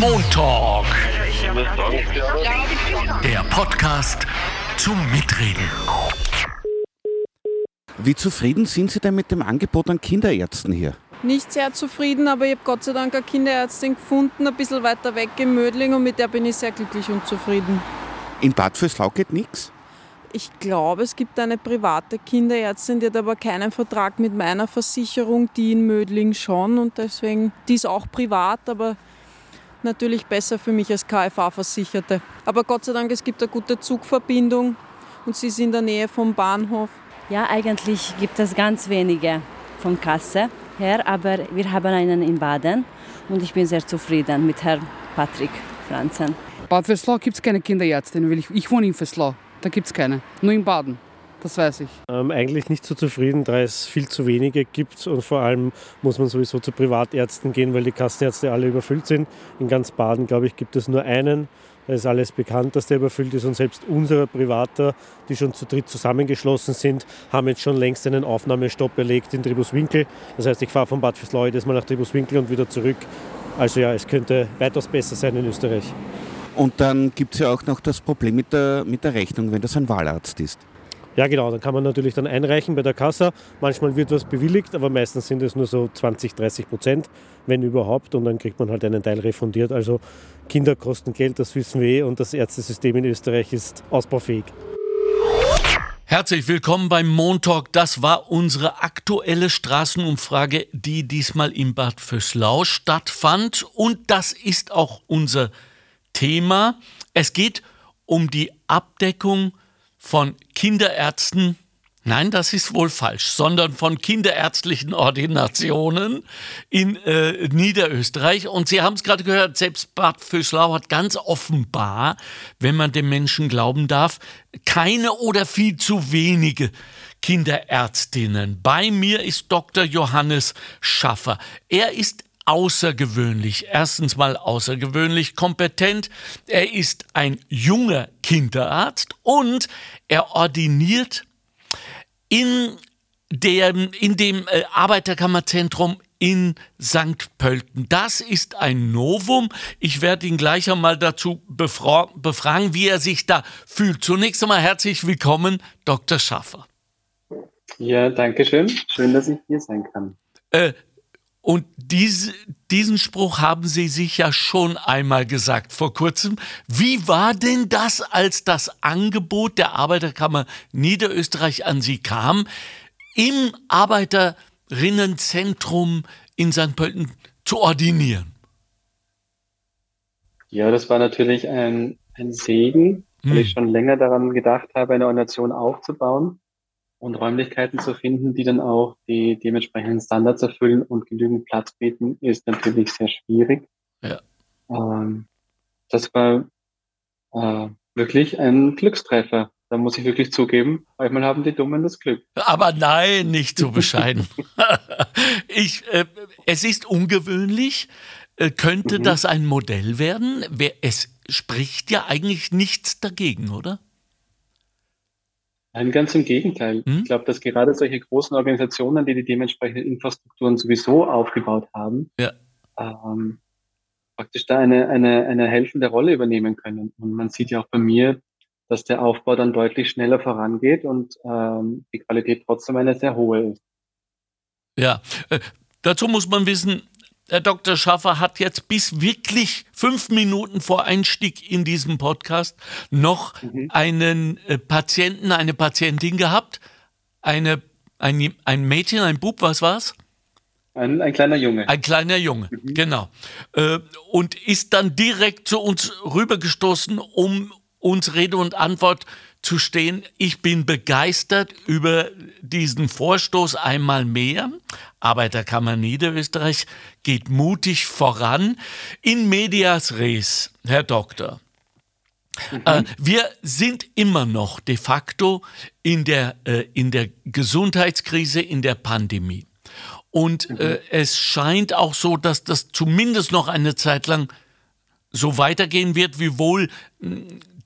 Montalk. Der Podcast zum Mitreden. Wie zufrieden sind Sie denn mit dem Angebot an Kinderärzten hier? Nicht sehr zufrieden, aber ich habe Gott sei Dank eine Kinderärztin gefunden, ein bisschen weiter weg in Mödling und mit der bin ich sehr glücklich und zufrieden. In Bad Vöslau geht nichts? Ich glaube, es gibt eine private Kinderärztin, die hat aber keinen Vertrag mit meiner Versicherung, die in Mödling schon und deswegen, die ist auch privat, aber natürlich besser für mich als KFA-Versicherte. Aber Gott sei Dank, es gibt eine gute Zugverbindung und sie ist in der Nähe vom Bahnhof. Ja, eigentlich gibt es ganz wenige von Kasse her, aber wir haben einen in Baden und ich bin sehr zufrieden mit Herrn Patrick Franzen. Bad Vöslau gibt es keine Kinderärztin. weil Ich, ich wohne in Vöslau, da gibt es keine. Nur in Baden, das weiß ich. Ähm, eigentlich nicht so zufrieden, da es viel zu wenige gibt und vor allem muss man sowieso zu Privatärzten gehen, weil die Kassenärzte alle überfüllt sind. In ganz Baden, glaube ich, gibt es nur einen. Da ist alles bekannt, dass der überfüllt ist und selbst unsere Privater, die schon zu dritt zusammengeschlossen sind, haben jetzt schon längst einen Aufnahmestopp erlegt in Tribuswinkel. Das heißt, ich fahre von Bad Vöslau jedes Mal nach Tribuswinkel und wieder zurück. Also ja, es könnte weitaus besser sein in Österreich. Und dann gibt es ja auch noch das Problem mit der, mit der Rechnung, wenn das ein Wahlarzt ist. Ja, genau, dann kann man natürlich dann einreichen bei der Kasse. Manchmal wird was bewilligt, aber meistens sind es nur so 20, 30 Prozent, wenn überhaupt. Und dann kriegt man halt einen Teil refundiert. Also Kinder kosten Geld, das wissen wir eh. Und das Ärztesystem in Österreich ist ausbaufähig. Herzlich willkommen beim Montalk. Das war unsere aktuelle Straßenumfrage, die diesmal in Bad Vöslau stattfand. Und das ist auch unser Thema. Es geht um die Abdeckung von Kinderärzten, nein, das ist wohl falsch, sondern von kinderärztlichen Ordinationen in äh, Niederösterreich. Und Sie haben es gerade gehört, selbst Bad Vöslau hat ganz offenbar, wenn man dem Menschen glauben darf, keine oder viel zu wenige Kinderärztinnen. Bei mir ist Dr. Johannes Schaffer. Er ist außergewöhnlich. Erstens mal außergewöhnlich kompetent. Er ist ein junger Kinderarzt und er ordiniert in dem, in dem äh, Arbeiterkammerzentrum in St. Pölten. Das ist ein Novum. Ich werde ihn gleich einmal dazu befra befragen, wie er sich da fühlt. Zunächst einmal herzlich willkommen, Dr. Schaffer. Ja, danke schön. Schön, dass ich hier sein kann. Äh, und diese, diesen Spruch haben Sie sich ja schon einmal gesagt vor kurzem. Wie war denn das, als das Angebot der Arbeiterkammer Niederösterreich an Sie kam, im Arbeiterinnenzentrum in St. Pölten zu ordinieren? Ja, das war natürlich ein, ein Segen, weil Hm. ich schon länger daran gedacht habe, eine Organisation aufzubauen und Räumlichkeiten zu finden, die dann auch die dementsprechenden Standards erfüllen und genügend Platz bieten, ist natürlich sehr schwierig. Ja. Ähm, das war äh, wirklich ein Glückstreffer. Da muss ich wirklich zugeben, manchmal haben die Dummen das Glück. Aber nein, nicht so bescheiden. ich, äh, es ist ungewöhnlich. Äh, könnte Mhm. das ein Modell werden? Wer, es spricht ja eigentlich nichts dagegen, oder? Nein, ganz im Gegenteil. Hm? Ich glaube, dass gerade solche großen Organisationen, die die dementsprechenden Infrastrukturen sowieso aufgebaut haben, Ja. ähm, praktisch da eine, eine, eine helfende Rolle übernehmen können. Und man sieht ja auch bei mir, dass der Aufbau dann deutlich schneller vorangeht und ähm, die Qualität trotzdem eine sehr hohe ist. Ja, äh, dazu muss man wissen, Herr Dr. Schaffer hat jetzt bis wirklich fünf Minuten vor Einstieg in diesem Podcast noch Mhm. einen äh, Patienten, eine Patientin gehabt. Eine, ein, ein Mädchen, ein Bub, was war's? Ein, ein kleiner Junge. Ein kleiner Junge, genau. Äh, und ist dann direkt zu uns rübergestoßen, um uns Rede und Antwort zu stehen. Ich bin begeistert über diesen Vorstoß einmal mehr. Arbeiterkammer Niederösterreich geht mutig voran. In medias res, Herr Doktor. Äh, wir sind immer noch de facto in der, äh, in der Gesundheitskrise, in der Pandemie. Und äh, es scheint auch so, dass das zumindest noch eine Zeit lang so weitergehen wird, wiewohl mh,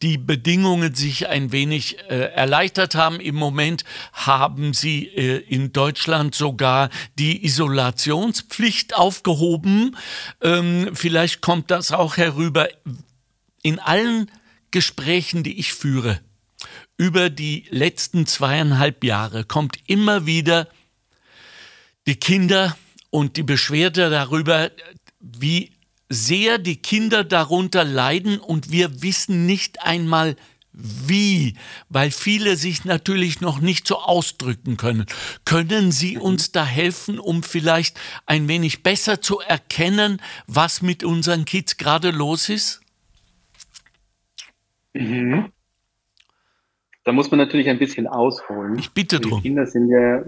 die Bedingungen sich ein wenig äh, erleichtert haben. Im Moment haben sie äh, in Deutschland sogar die Isolationspflicht aufgehoben. Ähm, vielleicht kommt das auch herüber. In allen Gesprächen, die ich führe, über die letzten zweieinhalb Jahre kommt immer wieder die Kinder und die Beschwerde darüber, wie sehr die Kinder darunter leiden und wir wissen nicht einmal wie, weil viele sich natürlich noch nicht so ausdrücken können. Können Sie uns da helfen, um vielleicht ein wenig besser zu erkennen, was mit unseren Kids gerade los ist? Mhm. Da muss man natürlich ein bisschen ausholen. Ich bitte drum. Kinder sind ja,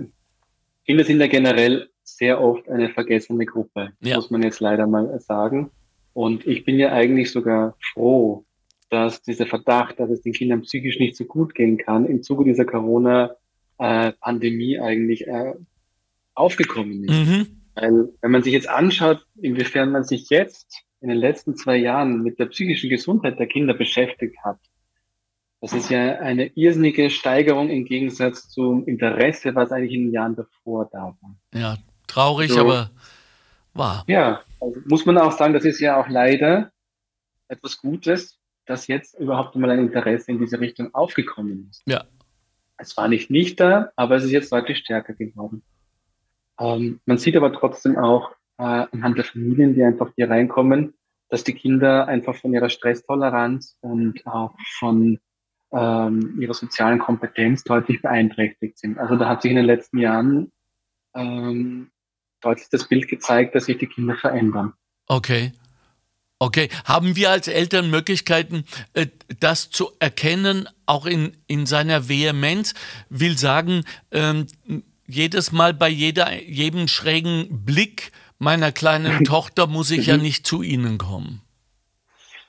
Kinder sind ja generell sehr oft eine vergessene Gruppe, ja. muss man jetzt leider mal sagen. Und ich bin ja eigentlich sogar froh, dass dieser Verdacht, dass es den Kindern psychisch nicht so gut gehen kann, im Zuge dieser Corona-Pandemie eigentlich äh, aufgekommen ist. Mhm. Weil wenn man sich jetzt anschaut, inwiefern man sich jetzt in den letzten zwei Jahren mit der psychischen Gesundheit der Kinder beschäftigt hat, das ist ja eine irrsinnige Steigerung im Gegensatz zum Interesse, was eigentlich in den Jahren davor da war. Ja, traurig, so. aber wahr. Ja, also muss man auch sagen, das ist ja auch leider etwas Gutes, dass jetzt überhaupt mal ein Interesse in diese Richtung aufgekommen ist. Ja. Es war nicht nicht da, aber es ist jetzt deutlich stärker geworden. Ähm, man sieht aber trotzdem auch äh, anhand der Familien, die einfach hier reinkommen, dass die Kinder einfach von ihrer Stresstoleranz und auch von ähm, ihrer sozialen Kompetenz deutlich beeinträchtigt sind. Also da hat sich in den letzten Jahren ähm, deutlich das Bild gezeigt, dass sich die Kinder verändern. Okay. Okay, haben wir als Eltern Möglichkeiten, äh, das zu erkennen, auch in, in seiner Vehemenz? Will sagen, ähm, jedes Mal bei jeder, jedem schrägen Blick meiner kleinen Tochter muss ich ja mhm. nicht zu Ihnen kommen.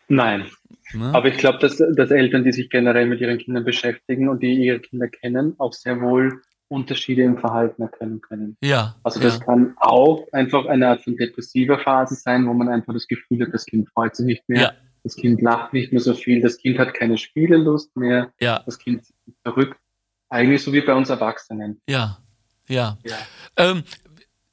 Nein. Ne? Aber ich glaube, dass, dass Eltern, die sich generell mit ihren Kindern beschäftigen und die ihre Kinder kennen, auch sehr wohl Unterschiede im Verhalten erkennen können. Ja. Also das ja. kann auch einfach eine Art von depressiver Phase sein, wo man einfach das Gefühl hat, das Kind freut sich nicht mehr, ja. das Kind lacht nicht mehr so viel, das Kind hat keine Spielelust mehr, ja. das Kind ist verrückt. Eigentlich so wie bei uns Erwachsenen. Ja, ja. ja. Ähm,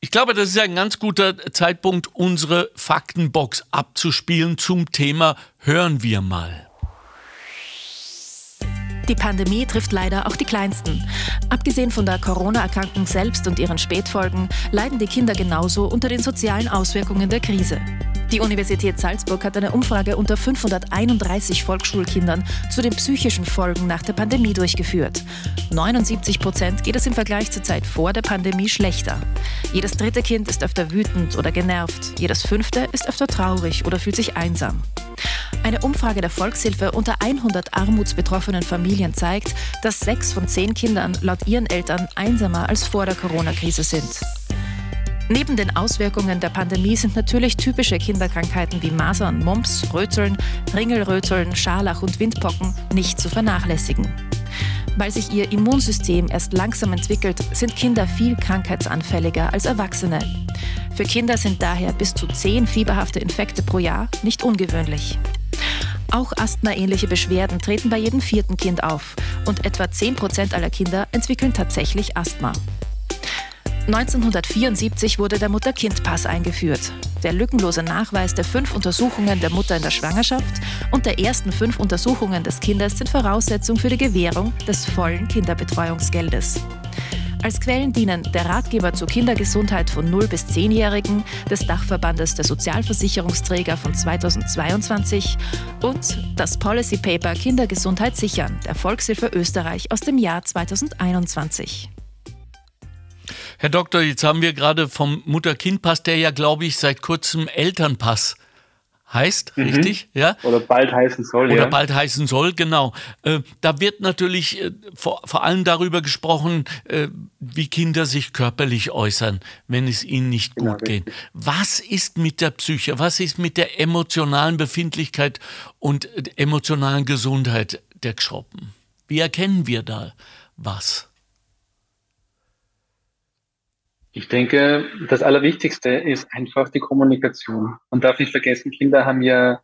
ich glaube, das ist ein ganz guter Zeitpunkt, unsere Faktenbox abzuspielen zum Thema Hören wir mal. Die Pandemie trifft leider auch die Kleinsten. Abgesehen von der Corona-Erkrankung selbst und ihren Spätfolgen leiden die Kinder genauso unter den sozialen Auswirkungen der Krise. Die Universität Salzburg hat eine Umfrage unter 531 Volksschulkindern zu den psychischen Folgen nach der Pandemie durchgeführt. 79 Prozent geht es im Vergleich zur Zeit vor der Pandemie schlechter. Jedes dritte Kind ist öfter wütend oder genervt. Jedes fünfte ist öfter traurig oder fühlt sich einsam. Eine Umfrage der Volkshilfe unter 100 armutsbetroffenen Familien zeigt, dass sechs von zehn Kindern laut ihren Eltern einsamer als vor der Corona-Krise sind. Neben den Auswirkungen der Pandemie sind natürlich typische Kinderkrankheiten wie Masern, Mumps, Röteln, Ringelröteln, Scharlach und Windpocken nicht zu vernachlässigen. Weil sich ihr Immunsystem erst langsam entwickelt, sind Kinder viel krankheitsanfälliger als Erwachsene. Für Kinder sind daher bis zu zehn fieberhafte Infekte pro Jahr nicht ungewöhnlich. Auch asthmaähnliche Beschwerden treten bei jedem vierten Kind auf und etwa 10 Prozent aller Kinder entwickeln tatsächlich Asthma. 1974 wurde der Mutter-Kind-Pass eingeführt. Der lückenlose Nachweis der fünf Untersuchungen der Mutter in der Schwangerschaft und der ersten fünf Untersuchungen des Kindes sind Voraussetzung für die Gewährung des vollen Kinderbetreuungsgeldes. Als Quellen dienen der Ratgeber zur Kindergesundheit von 0 bis 10-Jährigen des Dachverbandes der Sozialversicherungsträger von 2022 und das Policy Paper Kindergesundheit sichern der Volkshilfe Österreich aus dem Jahr 2021. Herr Doktor, jetzt haben wir gerade vom Mutter-Kind-Pass, der ja, glaube ich, seit kurzem Elternpass heißt, mhm. richtig? Ja? Oder bald heißen soll. Oder ja. bald heißen soll, genau. Äh, da wird natürlich äh, vor, vor, allem darüber gesprochen, äh, wie Kinder sich körperlich äußern, wenn es ihnen nicht genau, gut geht. Was ist mit der Psyche? Was ist mit der emotionalen Befindlichkeit und äh, emotionalen Gesundheit der Geschroppen? Wie erkennen wir da was? Ich denke, das Allerwichtigste ist einfach die Kommunikation. Man darf nicht vergessen, Kinder haben ja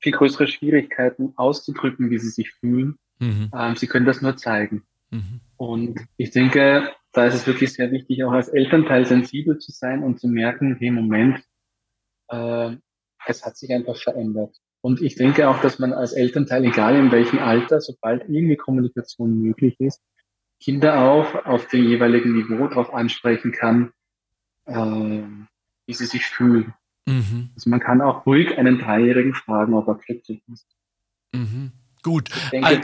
viel größere Schwierigkeiten auszudrücken, wie sie sich fühlen. Mhm. Ähm, sie können das nur zeigen. Mhm. Und ich denke, da ist es wirklich sehr wichtig, auch als Elternteil sensibel zu sein und zu merken, hey, Moment, äh, es hat sich einfach verändert. Und ich denke auch, dass man als Elternteil, egal in welchem Alter, sobald irgendwie Kommunikation möglich ist, Kinder auch auf dem jeweiligen Niveau darauf ansprechen kann, äh, wie sie sich fühlen. Mhm. Also man kann auch ruhig einen Dreijährigen fragen, ob er glücklich ist. Mhm. Gut, also,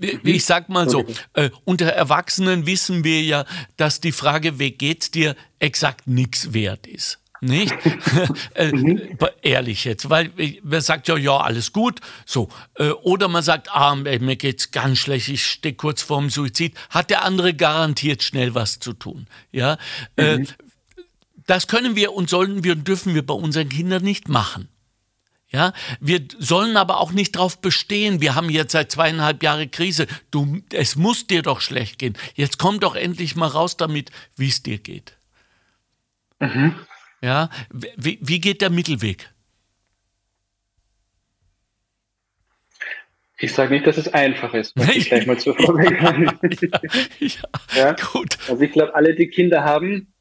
ich sag mal so, äh, unter Erwachsenen wissen wir ja, dass die Frage, wie geht's dir, exakt nichts wert ist. Nicht? äh, mhm. ehrlich jetzt, weil man sagt ja, ja, alles gut, so. Äh, oder man sagt, ah, mir geht's ganz schlecht, ich stehe kurz vorm Suizid, hat der andere garantiert schnell was zu tun. Ja, äh, mhm. das können wir und sollten wir und dürfen wir bei unseren Kindern nicht machen. Ja, wir sollen aber auch nicht darauf bestehen. Wir haben jetzt seit zweieinhalb Jahren Krise. Du, es muss dir doch schlecht gehen. Jetzt komm doch endlich mal raus damit, wie es dir geht. Mhm. Ja, wie, wie geht der Mittelweg? Ich sage nicht, dass es einfach ist, ich gleich mal zu ja, ja, gut. Also ich glaube, alle, die Kinder haben,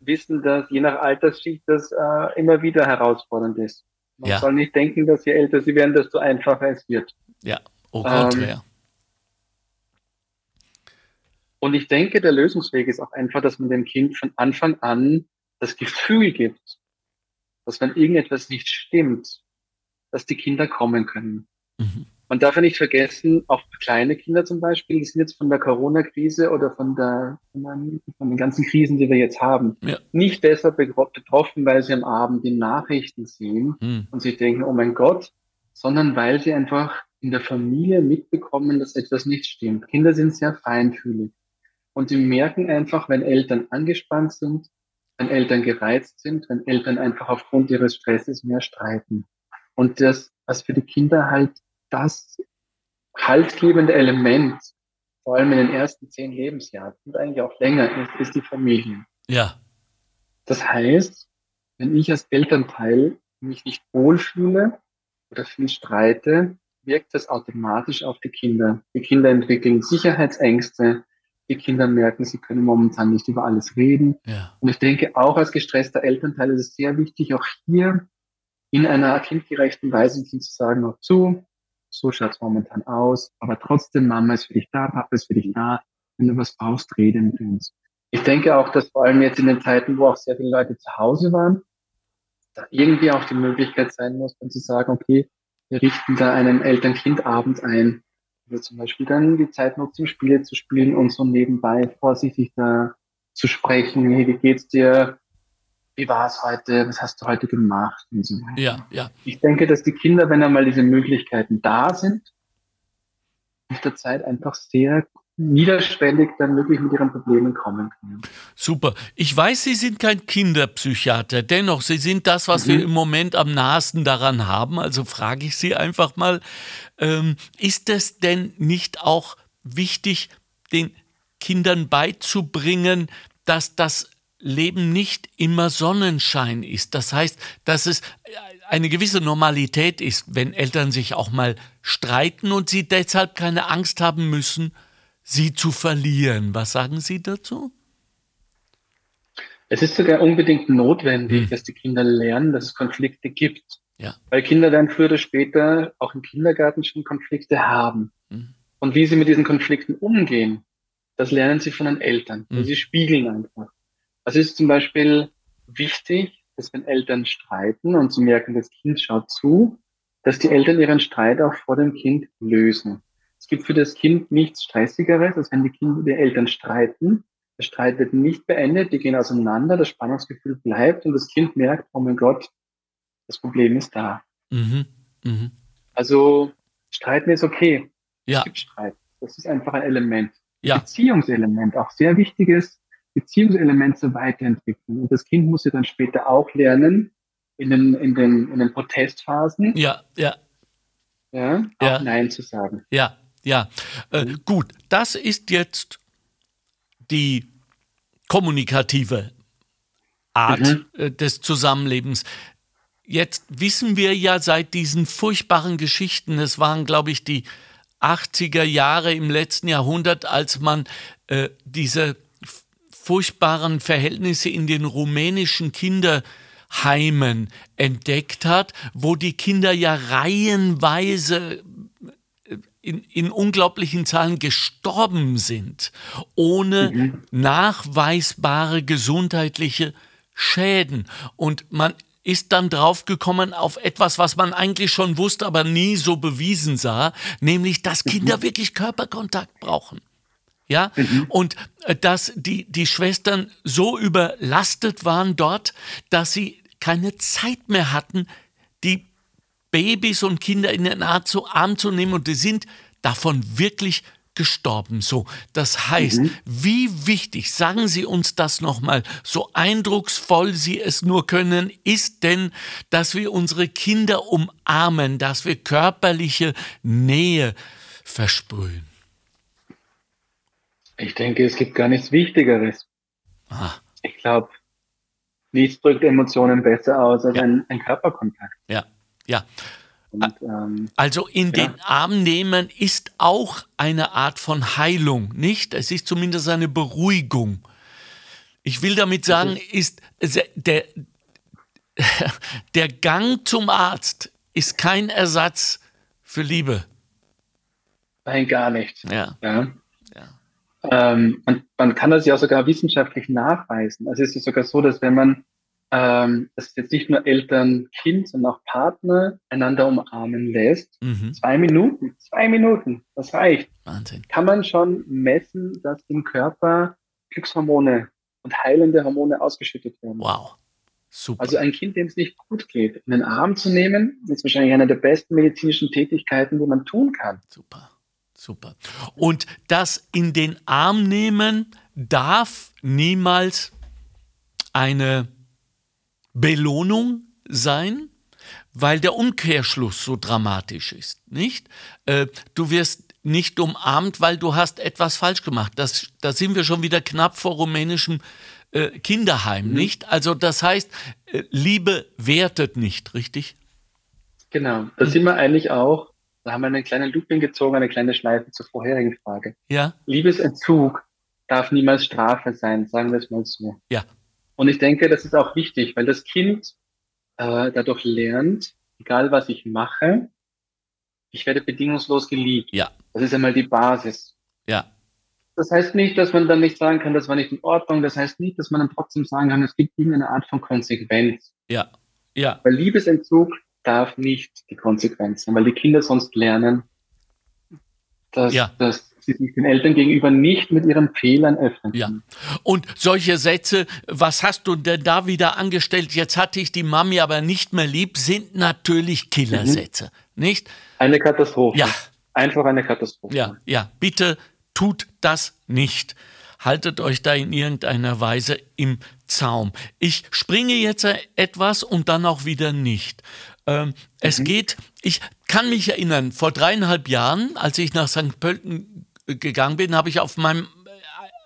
wissen, dass je nach Altersschicht das äh, immer wieder herausfordernd ist. Man ja. soll nicht denken, dass je älter sie werden, desto einfacher es wird. Ja, oh Gott, ähm, ja. Und ich denke, der Lösungsweg ist auch einfach, dass man dem Kind von Anfang an das Gefühl gibt, dass wenn irgendetwas nicht stimmt, dass die Kinder kommen können. Mhm. Man darf ja nicht vergessen, auch kleine Kinder zum Beispiel, die sind jetzt von der Corona-Krise oder von, der, von, den ganzen Krisen, die wir jetzt haben, ja. nicht deshalb betroffen, weil sie am Abend die Nachrichten sehen mhm. und sich denken, oh mein Gott, sondern weil sie einfach in der Familie mitbekommen, dass etwas nicht stimmt. Kinder sind sehr feinfühlig und sie merken einfach, wenn Eltern angespannt sind, wenn Eltern gereizt sind, wenn Eltern einfach aufgrund ihres Stresses mehr streiten. Und das, was für die Kinder halt das haltgebende Element, vor allem in den ersten zehn Lebensjahren und eigentlich auch länger, ist, ist die Familie. Ja. Das heißt, wenn ich als Elternteil mich nicht wohlfühle oder viel streite, wirkt das automatisch auf die Kinder. Die Kinder entwickeln Sicherheitsängste, die Kinder merken, sie können momentan nicht über alles reden. Ja. Und ich denke, auch als gestresster Elternteil ist es sehr wichtig, auch hier in einer kindgerechten Weise zu sagen, noch zu, so schaut es momentan aus, aber trotzdem, Mama ist für dich da, Papa ist für dich da, wenn du was brauchst, rede mit uns. Ich denke auch, dass vor allem jetzt in den Zeiten, wo auch sehr viele Leute zu Hause waren, da irgendwie auch die Möglichkeit sein muss, dann zu sagen, okay, wir richten da einen Eltern-Kind-Abend ein, wir zum Beispiel dann die Zeit nutzen, Spiele zu spielen und so nebenbei vorsichtig da zu sprechen. Hey, wie geht's dir? Wie war es heute? Was hast du heute gemacht? Und so weiter. Ja, ja. Ich denke, dass die Kinder, wenn einmal diese Möglichkeiten da sind, mit der Zeit einfach sehr niederschwellig dann wirklich mit ihren Problemen kommen können. Super. Ich weiß, Sie sind kein Kinderpsychiater. Dennoch, Sie sind das, was mhm. wir im Moment am nahesten daran haben. Also frage ich Sie einfach mal, ähm, ist es denn nicht auch wichtig, den Kindern beizubringen, dass das Leben nicht immer Sonnenschein ist. Das heißt, dass es eine gewisse Normalität ist, wenn Eltern sich auch mal streiten und sie deshalb keine Angst haben müssen, sie zu verlieren. Was sagen Sie dazu? Es ist sogar unbedingt notwendig, hm. dass die Kinder lernen, dass es Konflikte gibt. Ja. Weil Kinder dann früher oder später auch im Kindergarten schon Konflikte haben. Hm. Und wie sie mit diesen Konflikten umgehen, das lernen sie von den Eltern. Hm. Sie spiegeln einfach. Es ist zum Beispiel wichtig, dass wenn Eltern streiten und sie merken, das Kind schaut zu, dass die Eltern ihren Streit auch vor dem Kind lösen. Es gibt für das Kind nichts Stressigeres, als wenn die Kinder, die Eltern streiten. Der Streit wird nicht beendet, die gehen auseinander, das Spannungsgefühl bleibt und das Kind merkt, oh mein Gott, das Problem ist da. Mhm. Mhm. Also streiten ist okay. Ja. Es gibt Streit. Das ist einfach ein Element. Ja. Beziehungselement, auch sehr wichtiges Beziehungselement zur Weiterentwicklung. Und das Kind muss ja dann später auch lernen, in den, in den, in den Protestphasen. Ja, ja. Ja, auch ja. Nein zu sagen. Ja, ja, äh, mhm. gut, das ist jetzt die kommunikative Art mhm. äh, des Zusammenlebens. jetzt wissen wir ja seit diesen furchtbaren Geschichten, es waren, glaube ich, die 80er Jahre im letzten Jahrhundert, als man äh, diese furchtbaren Verhältnisse in den rumänischen Kinderheimen entdeckt hat, wo die Kinder ja reihenweise in, in unglaublichen Zahlen gestorben sind, ohne mhm. nachweisbare gesundheitliche Schäden. Und man ist dann draufgekommen auf etwas, was man eigentlich schon wusste, aber nie so bewiesen sah, nämlich, dass Kinder mhm. wirklich Körperkontakt brauchen. Ja, mhm. und äh, dass die, die Schwestern so überlastet waren dort, dass sie keine Zeit mehr hatten, die Babys und Kinder in den Arm zu nehmen und die sind davon wirklich gestorben. So, das heißt, mhm. wie wichtig, sagen Sie uns das nochmal, so eindrucksvoll Sie es nur können, ist denn, dass wir unsere Kinder umarmen, dass wir körperliche Nähe versprühen? Ich denke, es gibt gar nichts Wichtigeres. Ah. Ich glaube, nichts drückt Emotionen besser aus als ja. ein, ein Körperkontakt. Ja, ja. Und, ähm, also in ja. den Arm nehmen ist auch eine Art von Heilung, nicht? Es ist zumindest eine Beruhigung. Ich will damit sagen, ist der, der Gang zum Arzt ist kein Ersatz für Liebe. Nein, gar nicht. Ja. ja. ja. Ähm, man, man, kann das ja sogar wissenschaftlich nachweisen. Also es ist sogar so, dass wenn man ähm, dass jetzt nicht nur Eltern, Kind, sondern auch Partner einander umarmen lässt. Mhm. Zwei Minuten, zwei Minuten, das reicht. Wahnsinn. Kann man schon messen, dass im Körper Glückshormone und heilende Hormone ausgeschüttet werden. Wow. Super. Also ein Kind, dem es nicht gut geht, in den Arm zu nehmen, ist wahrscheinlich eine der besten medizinischen Tätigkeiten, die man tun kann. Super. Super. Und das in den Arm nehmen darf niemals eine Belohnung sein, weil der Umkehrschluss so dramatisch ist, nicht? Äh, du wirst nicht umarmt, weil du hast etwas falsch gemacht. Das, da sind wir schon wieder knapp vor rumänischem äh, Kinderheim, mhm. nicht? Also das heißt, äh, Liebe wertet nicht, richtig? Genau, da mhm. sind wir eigentlich auch, da haben wir einen kleinen Looping gezogen, eine kleine Schleife zur vorherigen Frage. Ja. Liebesentzug darf niemals Strafe sein, sagen wir es mal so. Ja. Und ich denke, das ist auch wichtig, weil das Kind äh, dadurch lernt, egal was ich mache, ich werde bedingungslos geliebt. Ja. Das ist einmal die Basis. Ja. Das heißt nicht, dass man dann nicht sagen kann, das war nicht in Ordnung. Das heißt nicht, dass man dann trotzdem sagen kann, es gibt irgendeine Art von Konsequenz. Ja. Ja. Weil Liebesentzug darf nicht die Konsequenz sein, weil die Kinder sonst lernen, dass, ja. dass sie sich den Eltern gegenüber nicht mit ihren Fehlern öffnen. Ja. Und solche Sätze, was hast du denn da wieder angestellt? Jetzt hatte ich die Mami aber nicht mehr lieb, sind natürlich Killersätze, mhm. nicht? Eine Katastrophe. Ja. Einfach eine Katastrophe. Ja, ja. Bitte tut das nicht. Haltet euch da in irgendeiner Weise im Zaum. Ich springe jetzt etwas und dann auch wieder nicht. Ähm, mhm. Es geht, ich kann mich erinnern, vor dreieinhalb Jahren, als ich nach St. Pölten gegangen bin, habe ich auf meinem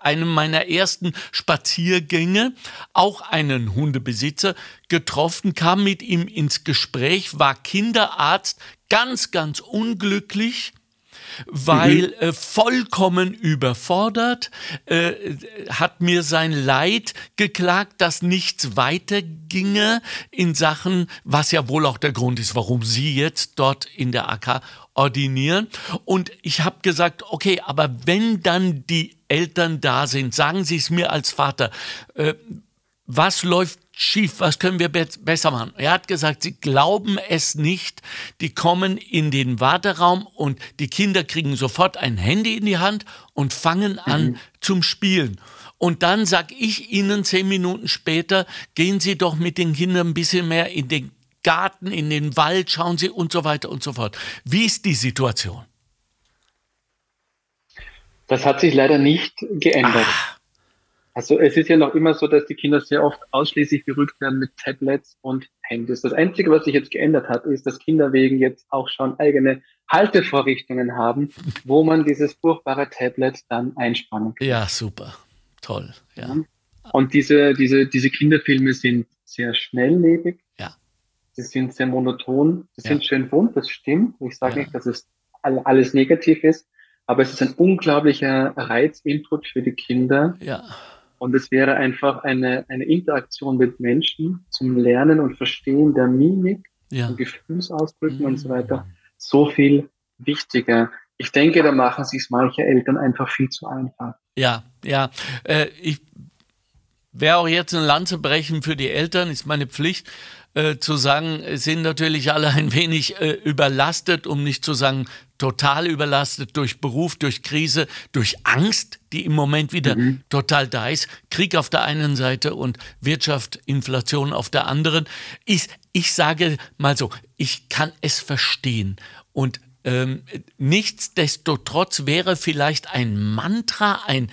einem meiner ersten Spaziergänge auch einen Hundebesitzer getroffen, kam mit ihm ins Gespräch, war Kinderarzt, ganz, ganz unglücklich weil mhm. äh, vollkommen überfordert, äh, hat mir sein Leid geklagt, dass nichts weiterginge in Sachen, was ja wohl auch der Grund ist, warum Sie jetzt dort in der AK ordinieren. Und ich habe gesagt, okay, aber wenn dann die Eltern da sind, sagen Sie es mir als Vater, äh, was läuft schief, was können wir be besser machen? Er hat gesagt, sie glauben es nicht, die kommen in den Warteraum und die Kinder kriegen sofort ein Handy in die Hand und fangen an mhm. zum Spielen. Und dann sag ich ihnen zehn Minuten später, gehen Sie doch mit den Kindern ein bisschen mehr in den Garten, in den Wald, schauen Sie und so weiter und so fort. Wie ist die Situation? Das hat sich leider nicht geändert. Ah. Also es ist ja noch immer so, dass die Kinder sehr oft ausschließlich berückt werden mit Tablets und Handys. Das Einzige, was sich jetzt geändert hat, ist, dass Kinder wegen jetzt auch schon eigene Haltevorrichtungen haben, wo man dieses furchtbare Tablet dann einspannen kann. Ja, super. Toll. Ja. Und diese, diese, diese Kinderfilme sind sehr schnelllebig. Ja. sie sind sehr monoton, sie Ja. sind schön bunt, das stimmt. Ich sage Ja. nicht, dass es all- alles negativ ist, aber es ist ein unglaublicher Reizinput für die Kinder. Ja. Und es wäre einfach eine, eine Interaktion mit Menschen zum Lernen und Verstehen der Mimik, Ja. und Gefühlsausdrücken und so Mhm. weiter so viel wichtiger. Ich denke, da machen sich manche Eltern einfach viel zu einfach. Ja, ja. Äh, ich werde auch jetzt eine Lanze brechen für die Eltern, ist meine Pflicht, äh, zu sagen, sind natürlich alle ein wenig äh, überlastet, um nicht zu sagen total überlastet durch Beruf, durch Krise, durch Angst, die im Moment wieder total da ist. Krieg auf der einen Seite und Wirtschaft, Inflation auf der anderen. Ich, ich sage mal so, ich kann es verstehen. Und ähm, nichtsdestotrotz wäre vielleicht ein Mantra, ein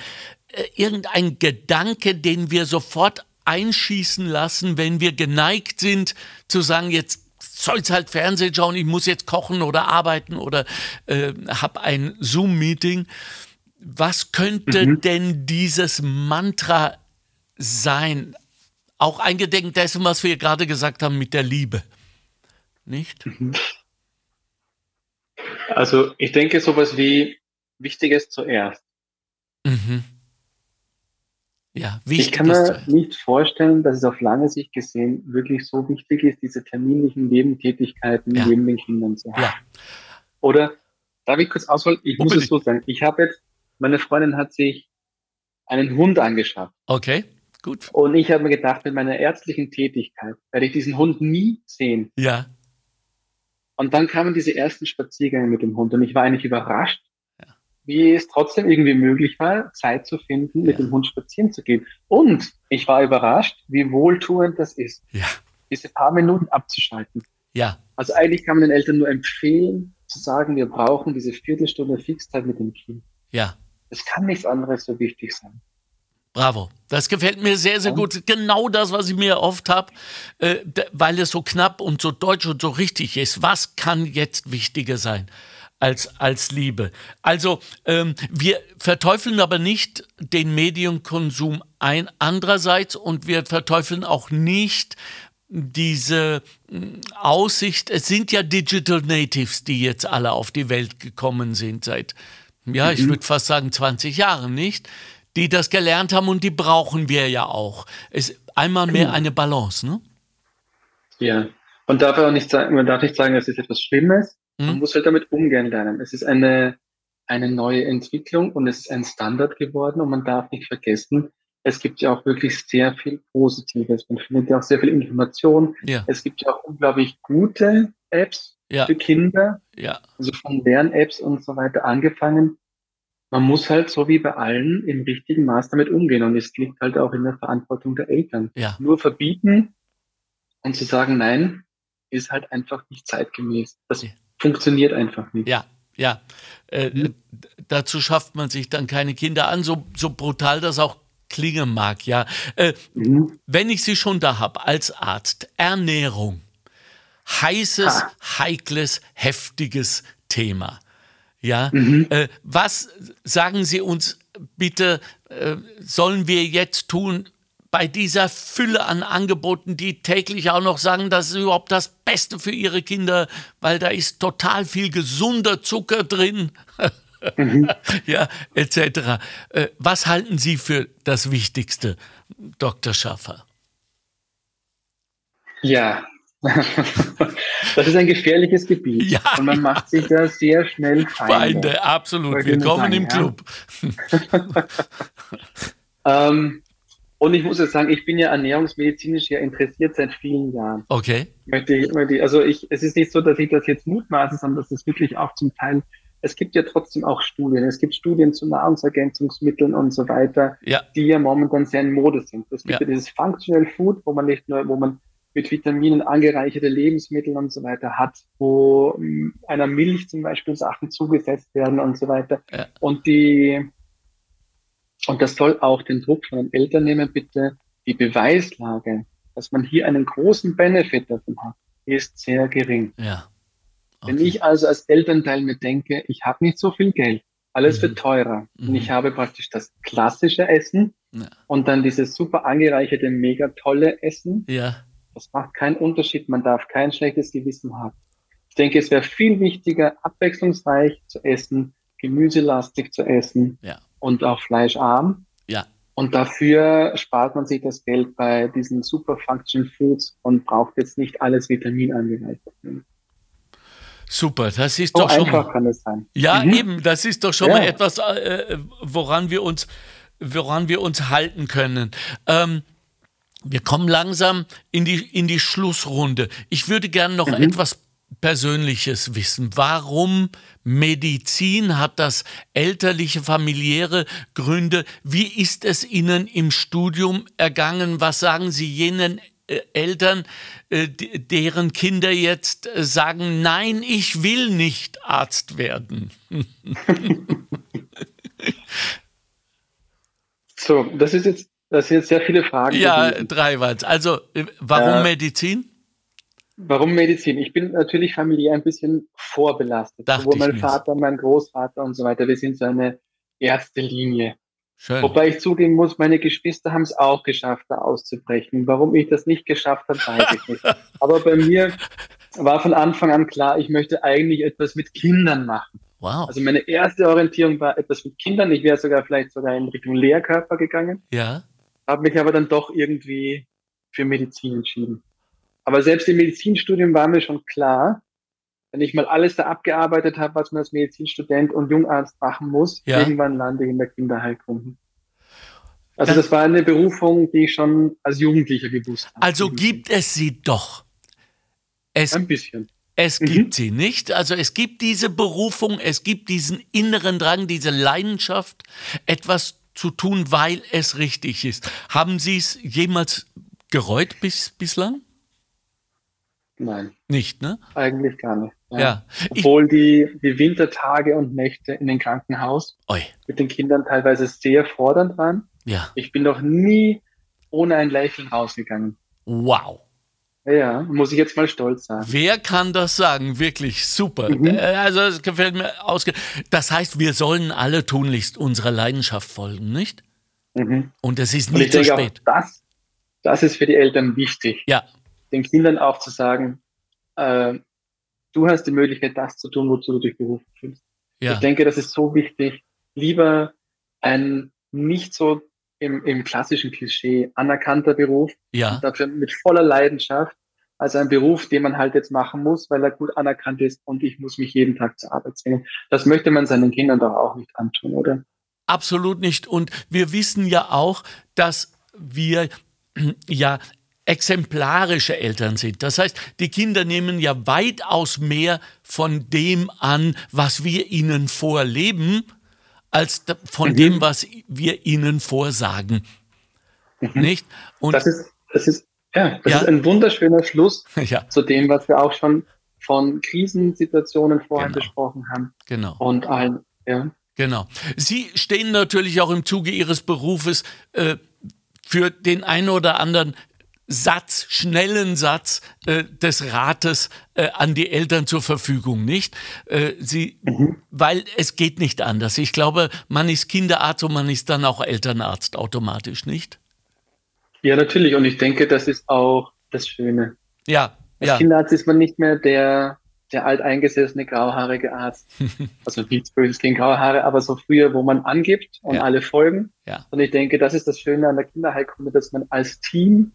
äh, irgendein Gedanke, den wir sofort einschießen lassen, wenn wir geneigt sind zu sagen, jetzt soll's halt Fernsehen schauen, ich muss jetzt kochen oder arbeiten oder äh, habe ein Zoom-Meeting. Was könnte denn dieses Mantra sein? Auch eingedenk dessen, was wir gerade gesagt haben mit der Liebe. Nicht? Also ich denke sowas wie Wichtiges zuerst. Mhm. Ja, Ich kann wichtig mir nicht vorstellen, dass es auf lange Sicht gesehen wirklich so wichtig ist, diese terminlichen Nebentätigkeiten Ja. neben den Kindern zu haben. Ja. Oder darf ich kurz ausholen? Ich muss es so sagen. Ich habe jetzt, meine Freundin hat sich einen Hund angeschafft. Okay, gut. Und ich habe mir gedacht, mit meiner ärztlichen Tätigkeit werde ich diesen Hund nie sehen. Ja, Und dann kamen diese ersten Spaziergänge mit dem Hund und ich war eigentlich überrascht, wie es trotzdem irgendwie möglich war, Zeit zu finden, mit Ja. dem Hund spazieren zu gehen. Und ich war überrascht, wie wohltuend das ist, ja, diese paar Minuten abzuschalten. ja, Also eigentlich kann man den Eltern nur empfehlen, zu sagen, wir brauchen diese Viertelstunde Fixzeit mit dem Kind. ja. Es kann nichts anderes so wichtig sein. Bravo. Das gefällt mir sehr, sehr gut. Genau das, was ich mir oft habe, äh, weil es so knapp und so deutsch und so richtig ist. Was kann jetzt wichtiger sein? Als, als Liebe. Also, ähm, wir verteufeln aber nicht den Medienkonsum ein andererseits und wir verteufeln auch nicht diese mh, Aussicht. Es sind ja Digital Natives, die jetzt alle auf die Welt gekommen sind seit, ja, ich würde fast sagen 20 Jahren, nicht? Die das gelernt haben und die brauchen wir ja auch. Es ist einmal mehr eine Balance, ne? Ja. Man darf auch nicht sagen, man darf nicht sagen, es ist etwas Schlimmes. Man muss halt damit umgehen lernen. Es ist eine, eine neue Entwicklung und es ist ein Standard geworden und man darf nicht vergessen, es gibt ja auch wirklich sehr viel Positives. Man findet ja auch sehr viel Information. Ja, Es gibt ja auch unglaublich gute Apps ja, für Kinder, ja, also von Lern-Apps und so weiter angefangen. Man muss halt so wie bei allen im richtigen Maß damit umgehen und es liegt halt auch in der Verantwortung der Eltern. ja, Nur verbieten und zu sagen, nein, ist halt einfach nicht zeitgemäß. Das Ja. Funktioniert einfach nicht. ja, ja. Äh, Mhm. d- dazu schafft man sich dann keine Kinder an, so, so brutal das auch klingen mag, ja. Äh, Mhm. wenn ich Sie schon da habe, als Arzt, Ernährung, heißes, heikles, heftiges Thema. Ja, Mhm. äh, was sagen Sie uns bitte, äh, sollen wir jetzt tun bei dieser Fülle an Angeboten, die täglich auch noch sagen, das ist überhaupt das Beste für Ihre Kinder, weil da ist total viel gesunder Zucker drin, ja, etc. Äh, was halten Sie für das Wichtigste, Dr. Schaffer? Ja. das ist ein gefährliches Gebiet. Ja, und man macht sich da sehr schnell Feinde. Feinde, absolut. Willkommen im sagen, Club. Ähm, und ich muss jetzt sagen, ich bin ja ernährungsmedizinisch ja interessiert seit vielen Jahren. Okay, also ich, es ist nicht so, dass ich das jetzt mutmaße, sondern das ist wirklich auch zum Teil, es gibt ja trotzdem auch Studien. Es gibt Studien zu Nahrungsergänzungsmitteln und so weiter, ja, die ja momentan sehr in Mode sind. Es gibt Ja. ja, dieses Functional Food, wo man nicht nur, wo man mit Vitaminen angereicherte Lebensmittel und so weiter hat, wo ähm, einer Milch zum Beispiel Sachen zugesetzt werden und so weiter. Ja. Und die, und das soll auch den Druck von den Eltern nehmen, bitte. Die Beweislage, dass man hier einen großen Benefit davon hat, ist sehr gering. ja. Wenn Okay. ich also als Elternteil mir denke, ich habe nicht so viel Geld, alles Mhm. wird teurer Mhm. und ich habe praktisch das klassische Essen Ja. und dann dieses super angereicherte, mega tolle Essen, Ja, Das macht keinen Unterschied. Man darf kein schlechtes Gewissen haben. Ich denke, es wäre viel wichtiger, abwechslungsreich zu essen, gemüselastig zu essen Ja. Und auch fleischarm. Ja. Und dafür spart man sich das Geld bei diesen Super Function Foods und braucht jetzt nicht alles Vitamin angereichert. Super, das ist So doch schon einfach mal, kann es sein. ja Mhm. eben, das ist doch schon Ja. mal etwas, äh, woran wir uns, woran wir uns halten können. Ähm, wir kommen langsam in die in die Schlussrunde. Ich würde gerne noch etwas Persönliches wissen. Warum Medizin? Hat das elterliche, familiäre Gründe? Wie ist es Ihnen im Studium ergangen? Was sagen Sie jenen äh, Eltern, äh, deren Kinder jetzt äh, sagen, nein, ich will nicht Arzt werden? So, das ist jetzt, das sind jetzt sehr viele Fragen. Ja, drei waren's. Also, äh, warum Äh, Medizin? Warum Medizin? Ich bin natürlich familiär ein bisschen vorbelastet. Dachte Sowohl mein. Vater, mein Großvater und so weiter. Wir sind so eine erste Linie. Schön. Wobei ich zugeben muss, meine Geschwister haben es auch geschafft, da auszubrechen. Warum ich das nicht geschafft habe, weiß ich nicht. Aber bei mir war von Anfang an klar, ich möchte eigentlich etwas mit Kindern machen. Wow. Also meine erste Orientierung war etwas mit Kindern. Ich wäre sogar vielleicht sogar in Richtung Lehrkörper gegangen, ja. habe mich aber dann doch irgendwie für Medizin entschieden. Aber selbst im Medizinstudium war mir schon klar, wenn ich mal alles da abgearbeitet habe, was man als Medizinstudent und Jungarzt machen muss, Ja. irgendwann lande ich in der Kinderheilkunde. Also Das- das war eine Berufung, die ich schon als Jugendlicher gewusst habe. Also gibt es sie doch. Es, ein bisschen. es Mhm. gibt sie nicht. Also es gibt diese Berufung, es gibt diesen inneren Drang, diese Leidenschaft, etwas zu tun, weil es richtig ist. Haben Sie es jemals gereut bis, bislang? Nein, Nicht, ne? eigentlich gar nicht. Ja. Ich, Obwohl die, die Wintertage und Nächte in den Krankenhaus oi, mit den Kindern teilweise sehr fordernd waren. ja. Ich bin noch nie ohne ein Lächeln rausgegangen. Wow. Ja, muss ich jetzt mal stolz sein. Wer kann das sagen? Wirklich super. Mhm. Äh, Also es gefällt mir ausge. Das heißt, wir sollen alle tunlichst unserer Leidenschaft folgen, nicht? Mhm. Und es ist ich zu denke auch, spät. das, das ist für die Eltern wichtig, Ja, den Kindern auch zu sagen, äh, du hast die Möglichkeit, das zu tun, wozu du dich berufen fühlst. ja, Ich denke, das ist so wichtig. Lieber ein nicht so im, im klassischen Klischee anerkannter Beruf, ja. dafür mit voller Leidenschaft, als ein Beruf, den man halt jetzt machen muss, weil er gut anerkannt ist und ich muss mich jeden Tag zur Arbeit zwingen. Das möchte man seinen Kindern doch auch nicht antun, oder? Absolut nicht. Und wir wissen ja auch, dass wir ja exemplarische Eltern sind. Das heißt, die Kinder nehmen ja weitaus mehr von dem an, was wir ihnen vorleben, als von Mhm. dem, was wir ihnen vorsagen. Nicht? Und Das ist, das ist, ja, das Ja. ist ein wunderschöner Schluss ja, zu dem, was wir auch schon von Krisensituationen vorhin Genau. besprochen haben genau. und allen, ja. Genau. Sie stehen natürlich auch im Zuge Ihres Berufes äh, für den einen oder anderen Satz, schnellen Satz äh, des Rates äh, an die Eltern zur Verfügung, nicht? Äh, sie, Weil es geht nicht anders. Ich glaube, man ist Kinderarzt und man ist dann auch Elternarzt automatisch, nicht? Ja, natürlich. Und ich denke, das ist auch das Schöne. Ja, Als ja, Kinderarzt ist man nicht mehr der, der alteingesessene grauhaarige Arzt. also nichts Böses gegen graue Haare, aber so früher, wo man angibt und Ja. alle folgen. ja. Und ich denke, das ist das Schöne an der Kinderheilkunde, dass man als Team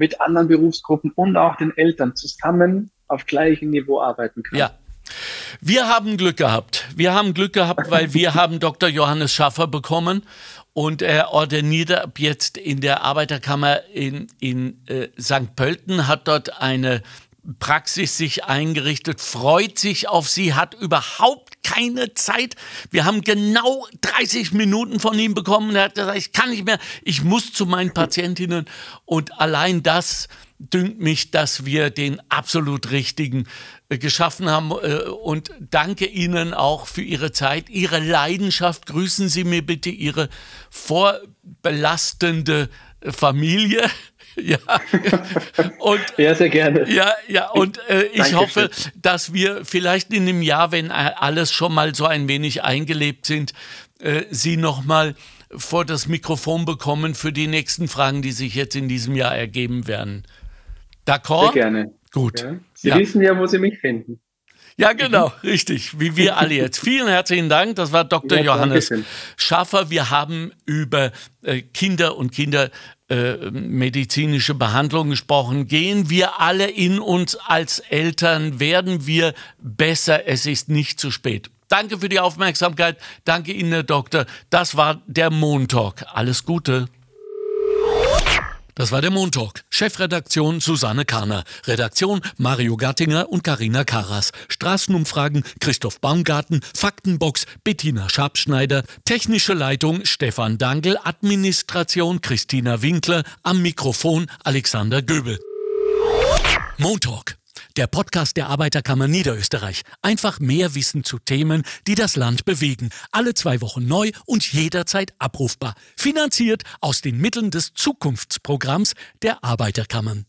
mit anderen Berufsgruppen und auch den Eltern zusammen auf gleichem Niveau arbeiten kann. Ja. Wir haben Glück gehabt. Wir haben Glück gehabt, weil wir haben Dr. Johannes Schaffer bekommen und er ordiniert ab jetzt in der Arbeiterkammer in, in äh, St. Pölten, hat dort eine Praxis sich eingerichtet, freut sich auf sie, hat überhaupt keine Zeit. Wir haben genau 30 Minuten von ihm bekommen. Er hat gesagt, ich kann nicht mehr, ich muss zu meinen Patientinnen. Und allein das dünkt mich, dass wir den absolut richtigen äh, geschaffen haben. Äh, und danke Ihnen auch für Ihre Zeit, Ihre Leidenschaft. Grüßen Sie mir bitte Ihre vorbelastende äh, Familie. Ja. Und Ja, sehr gerne. ja, ja, und äh, ich Dankeschön. hoffe, dass wir vielleicht in einem Jahr, wenn alles schon mal so ein wenig eingelebt sind, äh, Sie nochmal vor das Mikrofon bekommen für die nächsten Fragen, die sich jetzt in diesem Jahr ergeben werden. D'accord? Sehr gerne. Gut. Ja. Sie Ja. wissen ja, wo Sie mich finden. Ja, genau, richtig. Wie wir alle jetzt. Vielen herzlichen Dank. Das war Dr. Ja, Johannes Dankeschön. Schaffer. Wir haben über äh, Kinder und Kindermedizinische Behandlung gesprochen. Gehen wir alle in uns als Eltern, werden wir besser. Es ist nicht zu spät. Danke für die Aufmerksamkeit. Danke Ihnen, Herr Doktor. Das war der Montalk. Alles Gute. Das war der Montalk. Chefredaktion Susanne Kahner. Redaktion Mario Gattinger und Karina Karas. Straßenumfragen Christoph Baumgarten. Faktenbox Bettina Schabschneider. Technische Leitung Stefan Dangel. Administration Christina Winkler. Am Mikrofon Alexander Göbel. Montalk. Der Podcast der Arbeiterkammer Niederösterreich. Einfach mehr Wissen zu Themen, die das Land bewegen. Alle zwei Wochen neu und jederzeit abrufbar. Finanziert aus den Mitteln des Zukunftsprogramms der Arbeiterkammern.